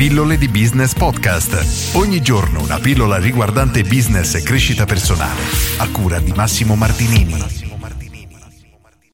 Pillole di Business Podcast. Ogni giorno una pillola riguardante business e crescita personale. A cura di Massimo Martinini.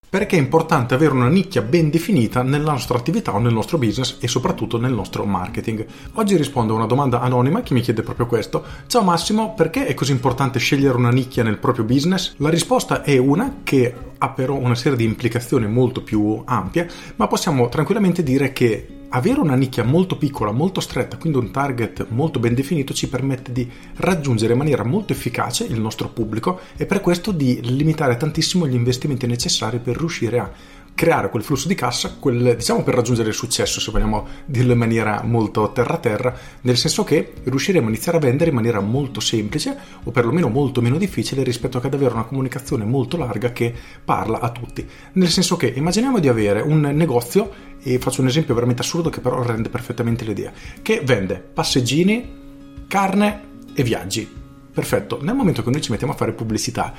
Perché è importante avere una nicchia ben definita nella nostra attività o nel nostro business e soprattutto nel nostro marketing. Oggi rispondo a una domanda anonima che mi chiede proprio questo. Ciao Massimo, perché è così importante scegliere una nicchia nel proprio business? La risposta è una che ha però una serie di implicazioni molto più ampie, ma possiamo tranquillamente dire che avere una nicchia molto piccola, molto stretta, quindi un target molto ben definito ci permette di raggiungere in maniera molto efficace il nostro pubblico e per questo di limitare tantissimo gli investimenti necessari per riuscire a creare quel flusso di cassa, quel, diciamo per raggiungere il successo, se vogliamo dirlo in maniera molto terra-terra, nel senso che riusciremo a iniziare a vendere in maniera molto semplice o perlomeno molto meno difficile rispetto ad avere una comunicazione molto larga che parla a tutti. Nel senso che immaginiamo di avere un negozio, e faccio un esempio veramente assurdo che però rende perfettamente l'idea, che vende passeggini, carne e viaggi. Perfetto, nel momento che noi ci mettiamo a fare pubblicità,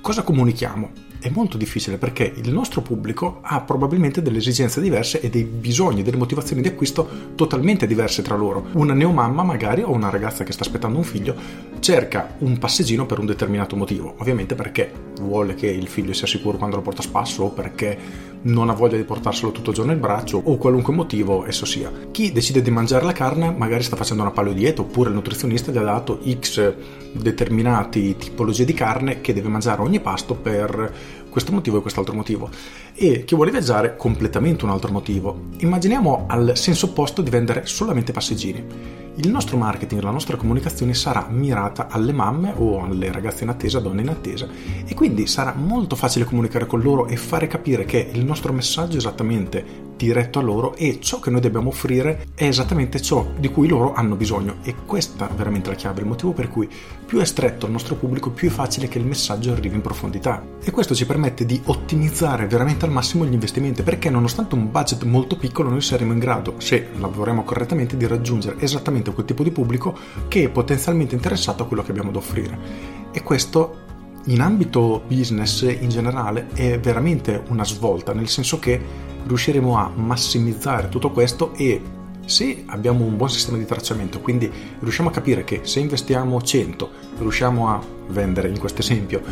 cosa comunichiamo? è molto difficile perché il nostro pubblico ha probabilmente delle esigenze diverse e dei bisogni, delle motivazioni di acquisto totalmente diverse tra loro. Una neomamma magari o una ragazza che sta aspettando un figlio cerca un passeggino per un determinato motivo, ovviamente perché vuole che il figlio sia sicuro quando lo porta a spasso o perché non ha voglia di portarselo tutto il giorno nel braccio o qualunque motivo esso sia. Chi decide di mangiare la carne magari sta facendo una paleodieta oppure il nutrizionista gli ha dato X determinati tipologie di carne che deve mangiare ogni pasto per questo motivo e quest'altro motivo. E chi vuole viaggiare completamente un altro motivo. Immaginiamo al senso opposto di vendere solamente passeggini. Il nostro marketing, la nostra comunicazione sarà mirata alle mamme o alle ragazze in attesa, donne in attesa e quindi sarà molto facile comunicare con loro e fare capire che il nostro messaggio è esattamente diretto a loro e ciò che noi dobbiamo offrire è esattamente ciò di cui loro hanno bisogno. E questa è veramente la chiave, il motivo per cui più è stretto il nostro pubblico più è facile che il messaggio arrivi in profondità. E questo ci permette di ottimizzare veramente al massimo gli investimenti perché nonostante un budget molto piccolo noi saremo in grado, se lavoriamo correttamente, di raggiungere esattamente quel tipo di pubblico che è potenzialmente interessato a quello che abbiamo da offrire. E questo in ambito business in generale è veramente una svolta, nel senso che riusciremo a massimizzare tutto questo e se abbiamo un buon sistema di tracciamento, quindi riusciamo a capire che se investiamo 100 riusciamo a vendere, in questo esempio,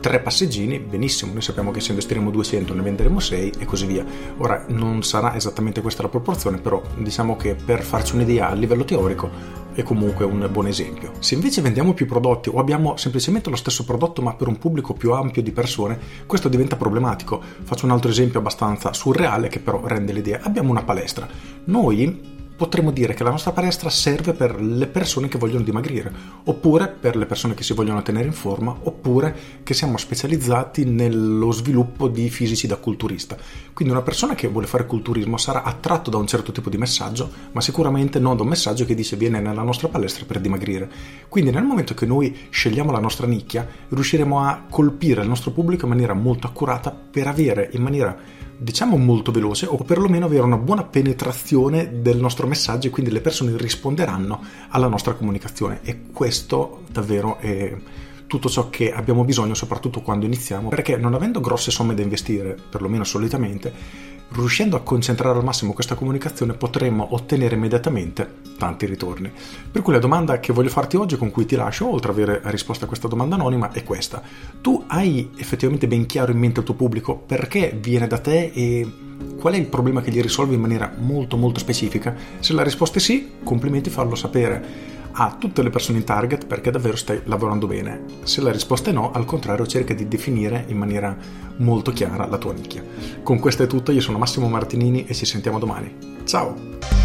tre passeggini, benissimo, noi sappiamo che se investiremo 200 ne venderemo 6 e così via. Ora non sarà esattamente questa la proporzione, però diciamo che per farci un'idea a livello teorico è comunque un buon esempio. Se invece vendiamo più prodotti o abbiamo semplicemente lo stesso prodotto ma per un pubblico più ampio di persone, questo diventa problematico. Faccio un altro esempio abbastanza surreale che però rende l'idea. Abbiamo una palestra. Noi potremmo dire che la nostra palestra serve per le persone che vogliono dimagrire, oppure per le persone che si vogliono tenere in forma, oppure che siamo specializzati nello sviluppo di fisici da culturista. Quindi una persona che vuole fare culturismo sarà attratto da un certo tipo di messaggio, ma sicuramente non da un messaggio che dice viene nella nostra palestra per dimagrire. Quindi nel momento che noi scegliamo la nostra nicchia, riusciremo a colpire il nostro pubblico in maniera molto accurata per avere in maniera diciamo molto veloce o perlomeno avere una buona penetrazione del nostro messaggio e quindi le persone risponderanno alla nostra comunicazione. E questo davvero è tutto ciò che abbiamo bisogno soprattutto quando iniziamo perché non avendo grosse somme da investire perlomeno solitamente riuscendo a concentrare al massimo questa comunicazione potremmo ottenere immediatamente tanti ritorni. Per cui la domanda che voglio farti oggi, con cui ti lascio, oltre ad avere risposto a questa domanda anonima, è questa. Tu hai effettivamente ben chiaro in mente il tuo pubblico perché viene da te e qual è il problema che gli risolvi in maniera molto molto specifica? Se la risposta è sì, complimenti, fallo sapere a tutte le persone in target perché davvero stai lavorando bene. Se la risposta è no, al contrario cerca di definire in maniera molto chiara la tua nicchia. Con questo è tutto, io sono Massimo Martinini e ci sentiamo domani. Ciao!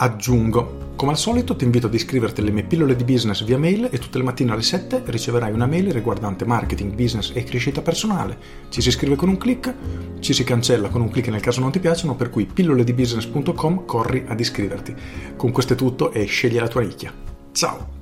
Aggiungo come al solito ti invito ad iscriverti alle mie pillole di business via mail e tutte le mattine alle 7 riceverai una mail riguardante marketing, business e crescita personale. Ci si iscrive con un clic, ci si cancella con un clic nel caso non ti piacciono, per cui pilloledibusiness.com corri ad iscriverti. Con questo è tutto e scegli la tua nicchia. Ciao!